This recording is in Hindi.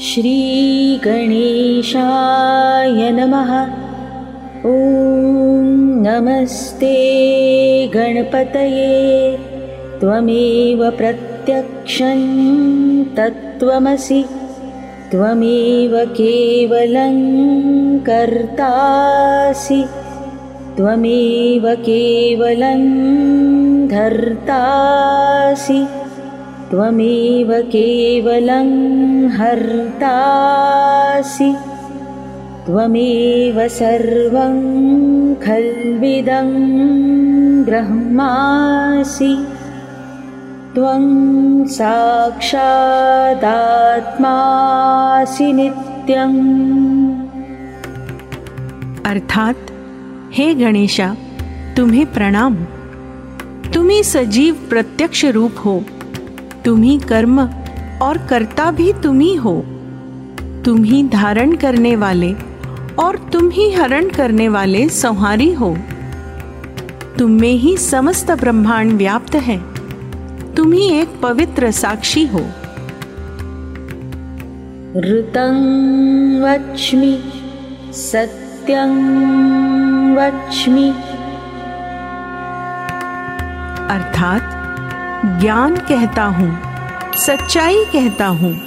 श्रीगणेशाय नमः। ॐ नमस्ते गणपतये। त्वमेव प्रत्यक्षं तत्त्वमसि। त्वमेव केवलं कर्तासि। त्वमेव केवलं धर्तासि त्वमेव केवलं हर्तासि, त्वमेव सर्वं खल्विदं ब्रह्मासि। त्वं साक्षादात्मासि नित्यम् अर्थात, हे गणेशा, तुम्हें प्रणाम. तुम्ही सजीव प्रत्यक्ष रूप हो. तुम्ही कर्म और कर्ता भी तुम्ही हो। तुम्ही धारण करने वाले और तुम ही हरण करने वाले संहारी हो। तुम में ही समस्त ब्रह्मांड व्याप्त है। तुम ही एक पवित्र साक्षी हो। ऋतं वच्मि सत्यं वच्मि। अर्थात ज्ञान कहता हूँ सच्चाई कहता हूँ।